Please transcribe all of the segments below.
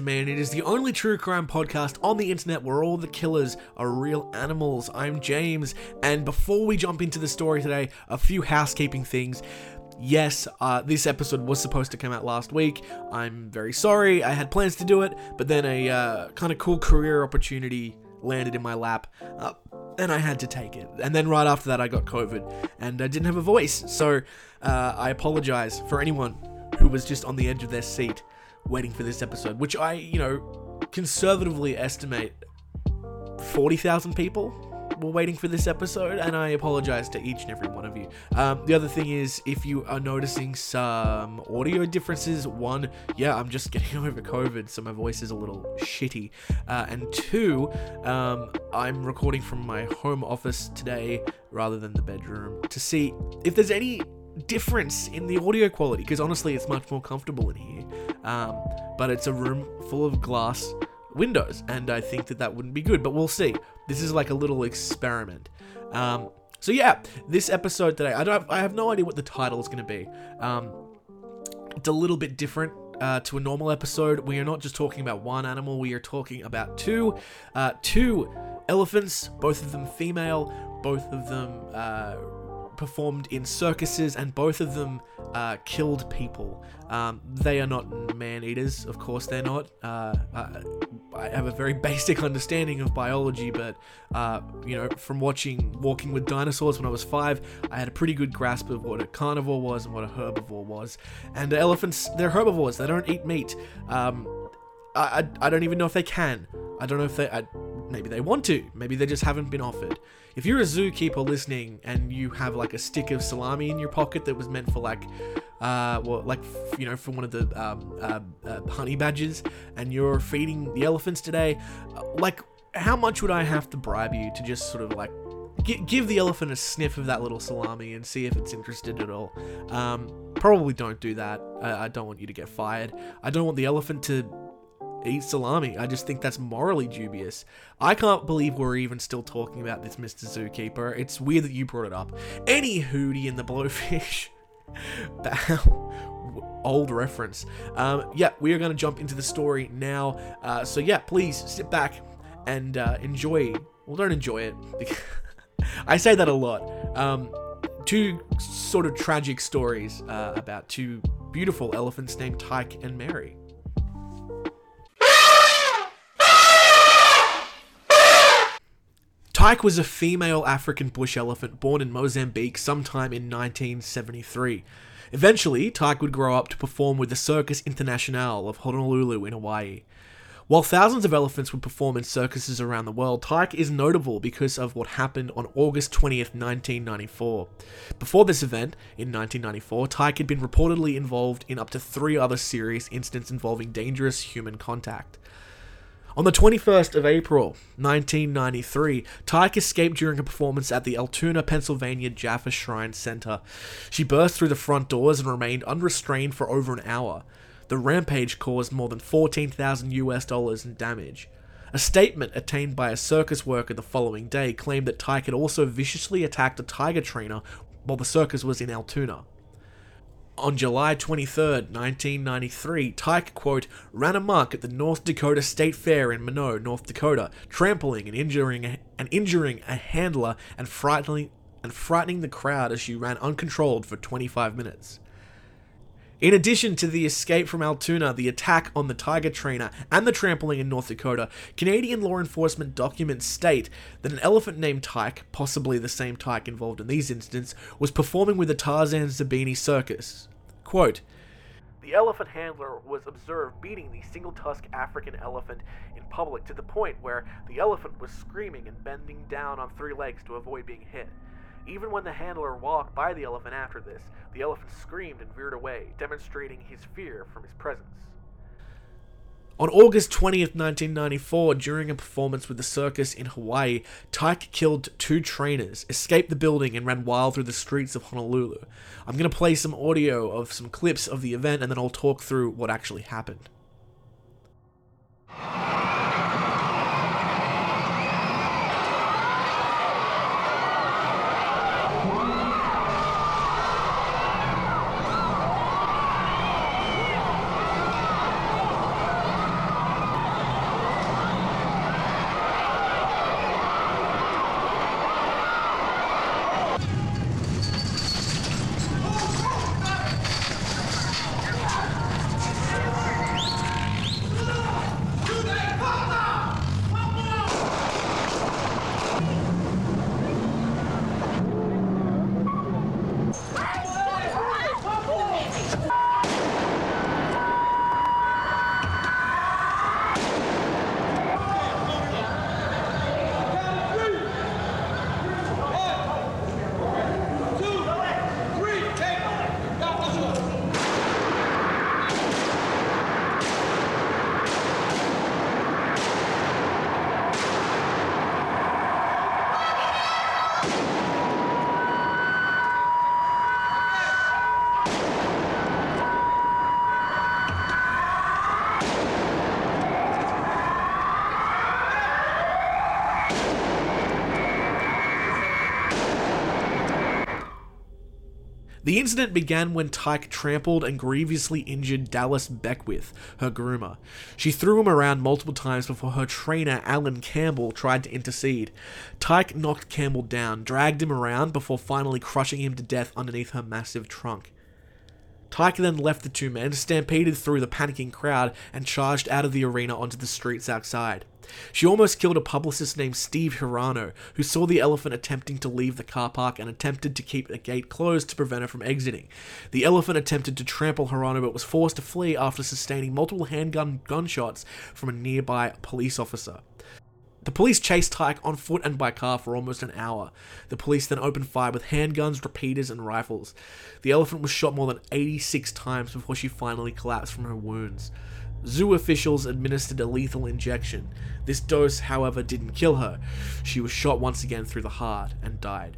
Man. It is the only true crime podcast on the internet where all the killers are real animals. I'm James, and before we jump into the story today, a few housekeeping things. Yes, uh, this episode was supposed to come out last week. I'm very sorry. I had plans to do it, but then a uh, kind of cool career opportunity landed in my lap. Uh, and I had to take it. And then right after that, I got COVID and I didn't have a voice. So uh, I apologize for anyone who was just on the edge of their seat waiting for this episode, which I, you know, conservatively estimate 40,000 people were waiting for this episode, and I apologize to each and every one of you. Um, the other thing is, if you are noticing some audio differences, one, yeah, I'm just getting over COVID, so my voice is a little shitty. Uh, and two, um, I'm recording from my home office today rather than the bedroom to see if there's any difference in the audio quality because honestly it's much more comfortable in here um, but it's a room full of glass windows and i think that that wouldn't be good but we'll see this is like a little experiment um, so yeah this episode today i don't i have no idea what the title is going to be um, it's a little bit different uh, to a normal episode. We are not just talking about one animal. We are talking about two, uh, two elephants, both of them female, both of them uh, performed in circuses, and both of them uh, killed people. Um, they are not man eaters, of course, they're not. Uh, I, I have a very basic understanding of biology, but uh, you know, from watching Walking with Dinosaurs when I was five, I had a pretty good grasp of what a carnivore was and what a herbivore was. And elephants, they're herbivores, they don't eat meat. Um, I, I, I don't even know if they can. I don't know if they. I, maybe they want to. Maybe they just haven't been offered. If you're a zookeeper listening and you have like a stick of salami in your pocket that was meant for like, uh, well, like you know, for one of the um, uh, uh, honey badgers, and you're feeding the elephants today, uh, like, how much would I have to bribe you to just sort of like gi- give the elephant a sniff of that little salami and see if it's interested at all? Um, probably don't do that. I, I don't want you to get fired. I don't want the elephant to eat salami. I just think that's morally dubious. I can't believe we're even still talking about this, Mr. Zookeeper. It's weird that you brought it up. Any Hootie and the Blowfish. Old reference. Um, yeah, we are going to jump into the story now. Uh, so, yeah, please sit back and uh, enjoy. Well, don't enjoy it. I say that a lot. Um, two sort of tragic stories uh, about two beautiful elephants named Tyke and Mary. Tyke was a female African bush elephant born in Mozambique sometime in 1973. Eventually, Tyke would grow up to perform with the Circus International of Honolulu in Hawaii. While thousands of elephants would perform in circuses around the world, Tyke is notable because of what happened on August 20th, 1994. Before this event, in 1994, Tyke had been reportedly involved in up to three other serious incidents involving dangerous human contact. On the 21st of April, 1993, Tyke escaped during a performance at the Altoona, Pennsylvania Jaffa Shrine Center. She burst through the front doors and remained unrestrained for over an hour. The rampage caused more than 14,000 US dollars in damage. A statement attained by a circus worker the following day claimed that Tyke had also viciously attacked a tiger trainer while the circus was in Altoona. On July 23rd, 1993, Tyke, quote, ran amok at the North Dakota State Fair in Minot, North Dakota, trampling and injuring a, and injuring a handler and frightening and frightening the crowd as she ran uncontrolled for 25 minutes. In addition to the escape from Altoona, the attack on the tiger trainer, and the trampling in North Dakota, Canadian law enforcement documents state that an elephant named Tyke, possibly the same Tyke involved in these incidents, was performing with the Tarzan Zerbini Circus. Quote, the elephant handler was observed beating the single tusked African elephant in public to the point where the elephant was screaming and bending down on three legs to avoid being hit. Even when the handler walked by the elephant after this, the elephant screamed and veered away, demonstrating his fear from his presence. On August 20th, 1994, during a performance with the circus in Hawaii, Tyke killed two trainers, escaped the building, and ran wild through the streets of Honolulu. I'm going to play some audio of some clips of the event and then I'll talk through what actually happened. Incident began when Tyke trampled and grievously injured Dallas Beckwith, her groomer. She threw him around multiple times before her trainer, Alan Campbell, tried to intercede. Tyke knocked Campbell down, dragged him around before finally crushing him to death underneath her massive trunk. Tyke then left the two men, stampeded through the panicking crowd, and charged out of the arena onto the streets outside. She almost killed a publicist named Steve Hirano, who saw the elephant attempting to leave the car park and attempted to keep the gate closed to prevent her from exiting. The elephant attempted to trample Hirano but was forced to flee after sustaining multiple handgun gunshots from a nearby police officer. The police chased Tyke on foot and by car for almost an hour. The police then opened fire with handguns, repeaters, and rifles. The elephant was shot more than 86 times before she finally collapsed from her wounds. Zoo officials administered a lethal injection. This dose, however, didn't kill her. She was shot once again through the heart and died.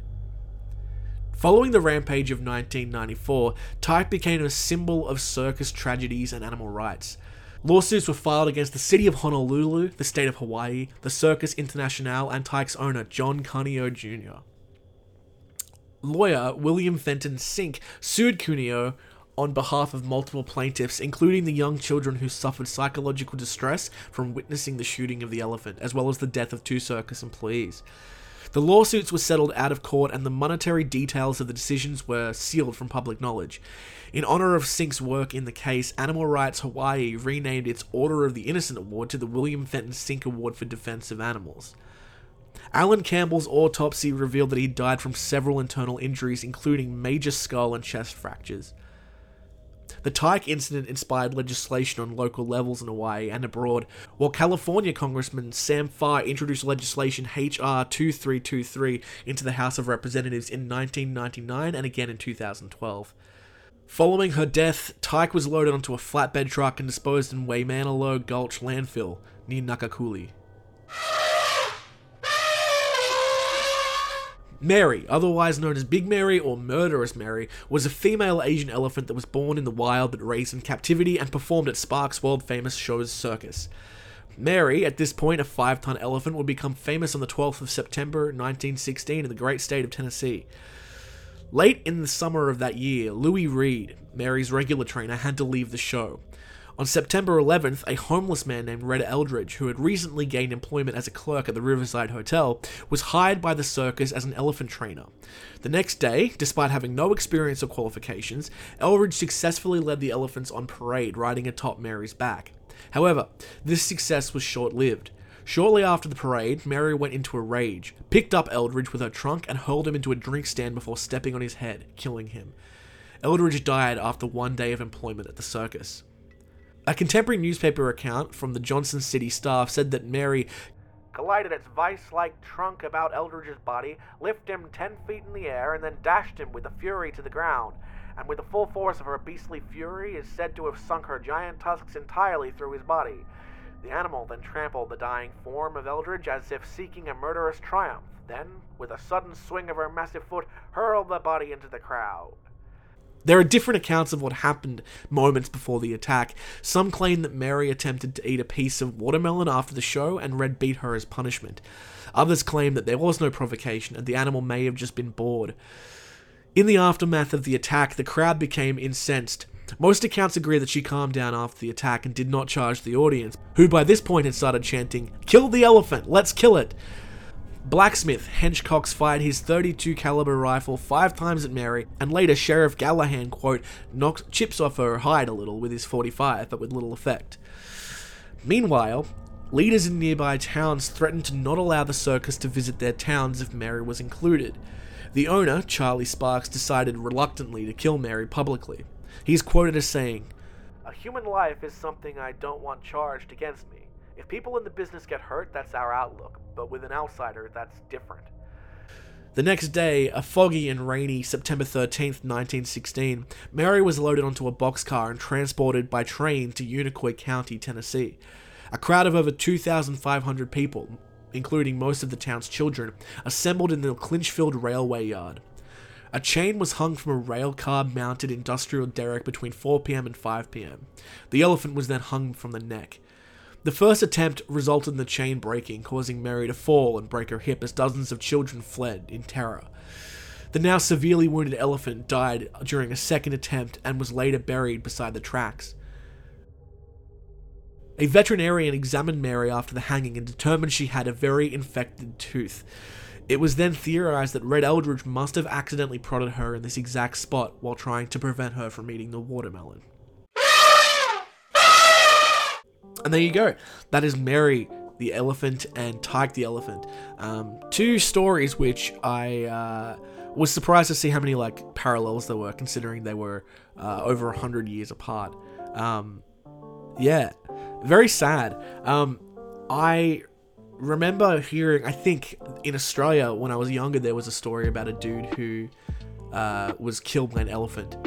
Following the rampage of 1994, Tyke became a symbol of circus tragedies and animal rights. Lawsuits were filed against the city of Honolulu, the state of Hawaii, the Circus International, and Tyke's owner, John Cuneo Jr. Lawyer William Fenton Sink sued Cuneo on behalf of multiple plaintiffs, including the young children who suffered psychological distress from witnessing the shooting of the elephant, as well as the death of two circus employees. The lawsuits were settled out of court, and the monetary details of the decisions were sealed from public knowledge. In honor of Sink's work in the case, Animal Rights Hawaii renamed its Order of the Innocent Award to the William Fenton Sink Award for Defense of Animals. Alan Campbell's autopsy revealed that he died from several internal injuries, including major skull and chest fractures. The Tyke incident inspired legislation on local levels in Hawaii and abroad, while California Congressman Sam Farr introduced legislation HR 2323 into the House of Representatives in 1999 and again in 2012. Following her death, Tyke was loaded onto a flatbed truck and disposed in Waimanalo Gulch landfill near Nanakuli. Mary, otherwise known as Big Mary or Murderous Mary, was a female Asian elephant that was born in the wild but raised in captivity and performed at Sparks' world famous show's circus. Mary, at this point a five ton elephant, would become famous on the 12th of September 1916 in the great state of Tennessee. Late in the summer of that year, Louis Reed, Mary's regular trainer, had to leave the show. On September 11th, a homeless man named Red Eldridge, who had recently gained employment as a clerk at the Riverside Hotel, was hired by the circus as an elephant trainer. The next day, despite having no experience or qualifications, Eldridge successfully led the elephants on parade riding atop Mary's back. However, this success was short lived. Shortly after the parade, Mary went into a rage, picked up Eldridge with her trunk, and hurled him into a drink stand before stepping on his head, killing him. Eldridge died after one day of employment at the circus. A contemporary newspaper account from the Johnson City staff said that Mary collided its vice like trunk about Eldridge's body, lifted him ten feet in the air, and then dashed him with a fury to the ground. And with the full force of her beastly fury, is said to have sunk her giant tusks entirely through his body. The animal then trampled the dying form of Eldridge as if seeking a murderous triumph, then, with a sudden swing of her massive foot, hurled the body into the crowd. There are different accounts of what happened moments before the attack. Some claim that Mary attempted to eat a piece of watermelon after the show and Red beat her as punishment. Others claim that there was no provocation and the animal may have just been bored. In the aftermath of the attack, the crowd became incensed. Most accounts agree that she calmed down after the attack and did not charge the audience, who by this point had started chanting, Kill the elephant! Let's kill it! Blacksmith Hench Cox fired his 32 caliber rifle five times at Mary, and later Sheriff Gallahan, quote, knocked chips off her hide a little with his 45, but with little effect. Meanwhile, leaders in nearby towns threatened to not allow the circus to visit their towns if Mary was included. The owner, Charlie Sparks, decided reluctantly to kill Mary publicly. He's quoted as saying, A human life is something I don't want charged against me. If people in the business get hurt, that's our outlook, but with an outsider, that's different. The next day, a foggy and rainy September 13th, 1916, Mary was loaded onto a boxcar and transported by train to Unicoi County, Tennessee. A crowd of over 2,500 people, including most of the town's children, assembled in the Clinchfield Railway Yard. A chain was hung from a rail car mounted industrial derrick between 4pm and 5pm. The elephant was then hung from the neck. The first attempt resulted in the chain breaking, causing Mary to fall and break her hip as dozens of children fled in terror. The now severely wounded elephant died during a second attempt and was later buried beside the tracks. A veterinarian examined Mary after the hanging and determined she had a very infected tooth. It was then theorized that Red Eldridge must have accidentally prodded her in this exact spot while trying to prevent her from eating the watermelon. And there you go. That is Mary the elephant and Tyke the elephant. Um, two stories which I uh, was surprised to see how many like parallels there were, considering they were uh, over a hundred years apart. Um, yeah, very sad. Um, I remember hearing, I think in Australia when I was younger, there was a story about a dude who uh, was killed by an elephant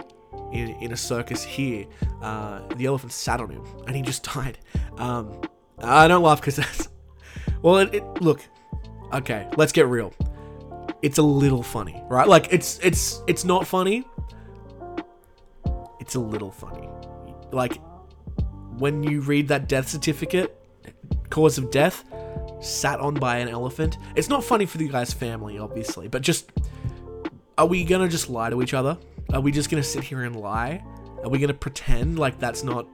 in, in a circus here. Uh, the elephant sat on him and he just died. Um, I don't laugh because that's. Well, it, it, look. Okay, let's get real. It's a little funny, right? Like it's it's it's not funny. It's a little funny. Like when you read that death certificate, cause of death, sat on by an elephant. It's not funny for the guy's family, obviously, but just are we gonna just lie to each other? Are we just gonna sit here and lie? Are we gonna pretend like that's not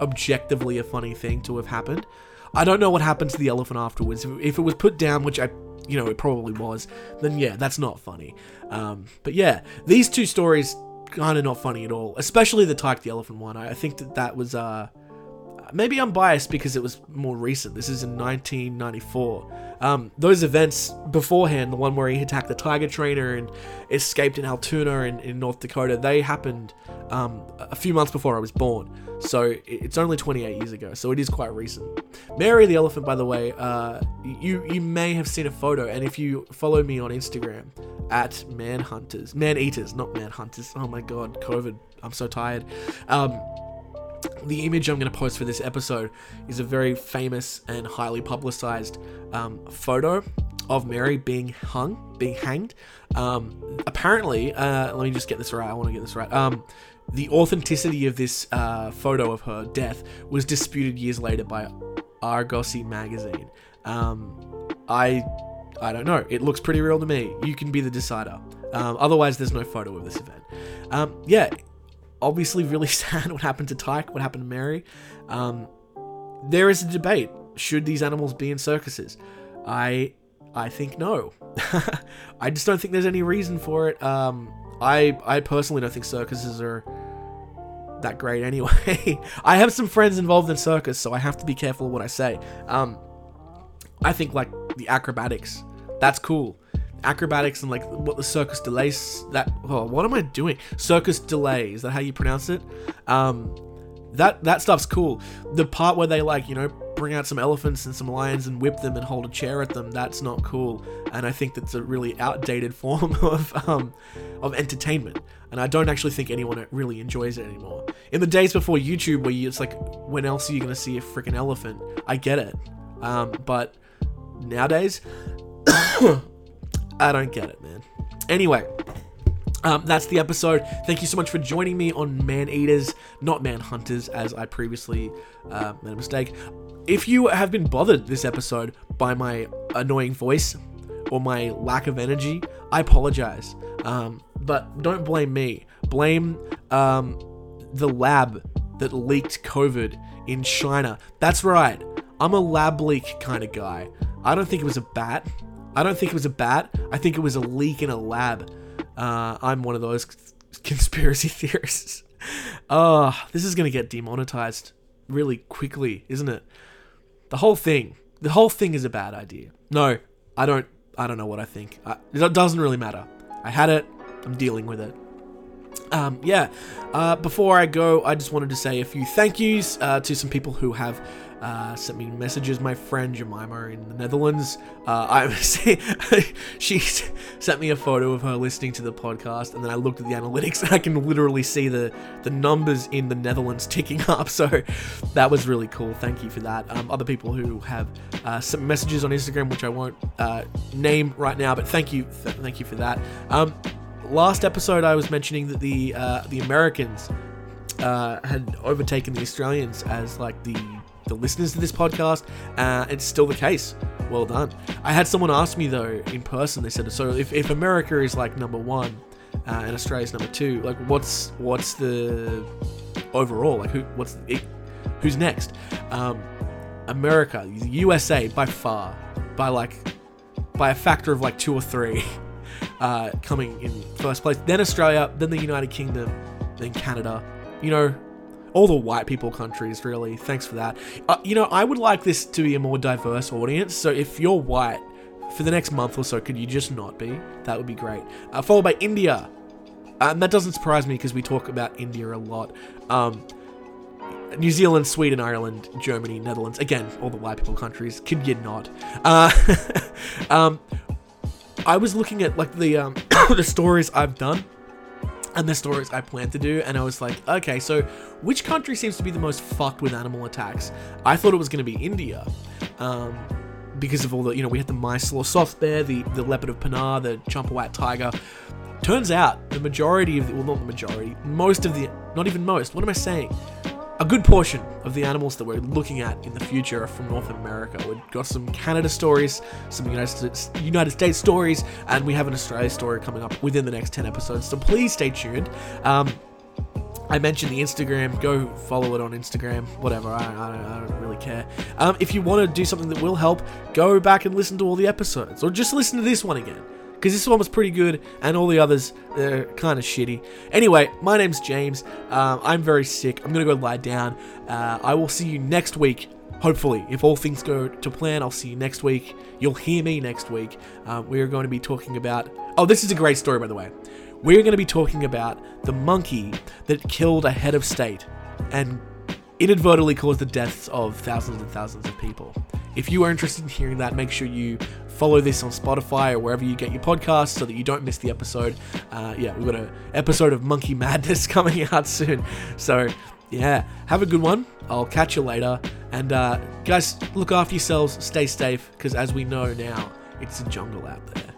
objectively a funny thing to have happened? I don't know what happened to the elephant afterwards. If, it was put down, which I, you know, it probably was, then yeah, that's not funny. Um, but yeah, these two stories kind of not funny at all, especially the Tyke the elephant one. I, I think that that was uh, maybe I'm biased because it was more recent. This is in 1994. Um, those events beforehand, the one where he attacked the tiger trainer and escaped in Altoona in, in North Dakota, they happened um, a few months before I was born. So it's only 28 years ago, so it is quite recent. Mary the elephant, by the way, uh, you you may have seen a photo, and if you follow me on Instagram at manhunters, man eaters, not man hunters. Oh my god, COVID! I'm so tired. Um, the image I'm going to post for this episode is a very famous and highly publicized um, photo of Mary being hung, being hanged. Um, apparently, uh, let me just get this right. I want to get this right. Um, the authenticity of this uh, photo of her death was disputed years later by Argosy magazine. Um, I, I don't know. It looks pretty real to me. You can be the decider. Um, otherwise, there's no photo of this event. Um, yeah, obviously really sad what happened to Tyke, what happened to Mary. Um, there is a debate: should these animals be in circuses? I I think no. I just don't think there's any reason for it. Um, I I personally don't think circuses are that great anyway. I have some friends involved in circus, so I have to be careful what I say. Um, I think like the acrobatics, that's cool acrobatics and like what the circus delays that oh, what am I doing? Circus delay, is that how you pronounce it? Um that that stuff's cool. The part where they like, you know, bring out some elephants and some lions and whip them and hold a chair at them, that's not cool. And I think that's a really outdated form of um of entertainment. And I don't actually think anyone really enjoys it anymore. In the days before YouTube where you, it's like when else are you gonna see a freaking elephant? I get it. Um, but nowadays I don't get it, man. Anyway, um, that's the episode. Thank you so much for joining me on Man Eaters, not Man Hunters, as I previously uh, made a mistake. If you have been bothered this episode by my annoying voice or my lack of energy, I apologize. Um, but don't blame me. Blame um, the lab that leaked COVID in China. That's right. I'm a lab leak kind of guy. I don't think it was a bat. I don't think it was a bat. I think it was a leak in a lab. Uh, I'm one of those conspiracy theorists. Oh, this is going to get demonetized really quickly, isn't it? The whole thing. The whole thing is a bad idea. No, I don't. I don't know what I think. I, it doesn't really matter. I had it. I'm dealing with it. Um, yeah. Uh, before I go, I just wanted to say a few thank yous uh, to some people who have uh, sent me messages. My friend Jemima in the Netherlands, uh, I she sent me a photo of her listening to the podcast, and then I looked at the analytics, and I can literally see the the numbers in the Netherlands ticking up. So that was really cool. Thank you for that. Um, other people who have uh, sent messages on Instagram, which I won't uh, name right now, but thank you, th- thank you for that. Um, last episode, I was mentioning that the uh, the Americans uh, had overtaken the Australians as like the listeners to this podcast. Uh, it's still the case. Well done. I had someone ask me though in person. They said, "So if, if America is like number one uh, and Australia's number two, like what's what's the overall? Like who what's the, who's next? Um, America, USA by far, by like by a factor of like two or three, uh, coming in first place. Then Australia, then the United Kingdom, then Canada. You know, all the white people countries, really. Thanks for that. Uh, you know, I would like this to be a more diverse audience. So if you're white, for the next month or so, could you just not be? That would be great. Uh, followed by India. And that doesn't surprise me because we talk about India a lot. Um, New Zealand, Sweden, Ireland, Germany, Netherlands. Again, all the white people countries. Kid you not. Uh, um, I was looking at like the um, the stories I've done and the stories I plan to do, and I was like, okay, so which country seems to be the most fucked with animal attacks? I thought it was going to be India. Um, because of all the, you know, we had the Mysore sloth bear, the, the leopard of Panar, the Champawat tiger. Turns out the majority of the, well, not the majority, most of the, not even most, what am I saying? A good portion of the animals that we're looking at in the future are from North America. We've got some Canada stories, some United States, stories, and we have an Australia story coming up within the next 10 episodes. So please stay tuned. Um, I mentioned the Instagram. Go follow it on Instagram. Whatever. I, I, I don't really care. Um, if you want to do something that will help, go back and listen to all the episodes, or just listen to this one again because this one was pretty good, and all the others they're kind of shitty. Anyway, my name's James. Um, I'm very sick. I'm gonna go lie down. Uh, I will see you next week. Hopefully, if all things go to plan, I'll see you next week. You'll hear me next week. Uh, we are going to be talking about. Oh, this is a great story, by the way. We're going to be talking about the monkey that killed a head of state and inadvertently caused the deaths of thousands and thousands of people. If you are interested in hearing that, make sure you follow this on Spotify or wherever you get your podcasts so that you don't miss the episode. Uh, yeah, we've got an episode of Monkey Madness coming out soon. So, yeah, have a good one. I'll catch you later. And, uh, guys, look after yourselves, stay safe, because as we know now, it's a jungle out there.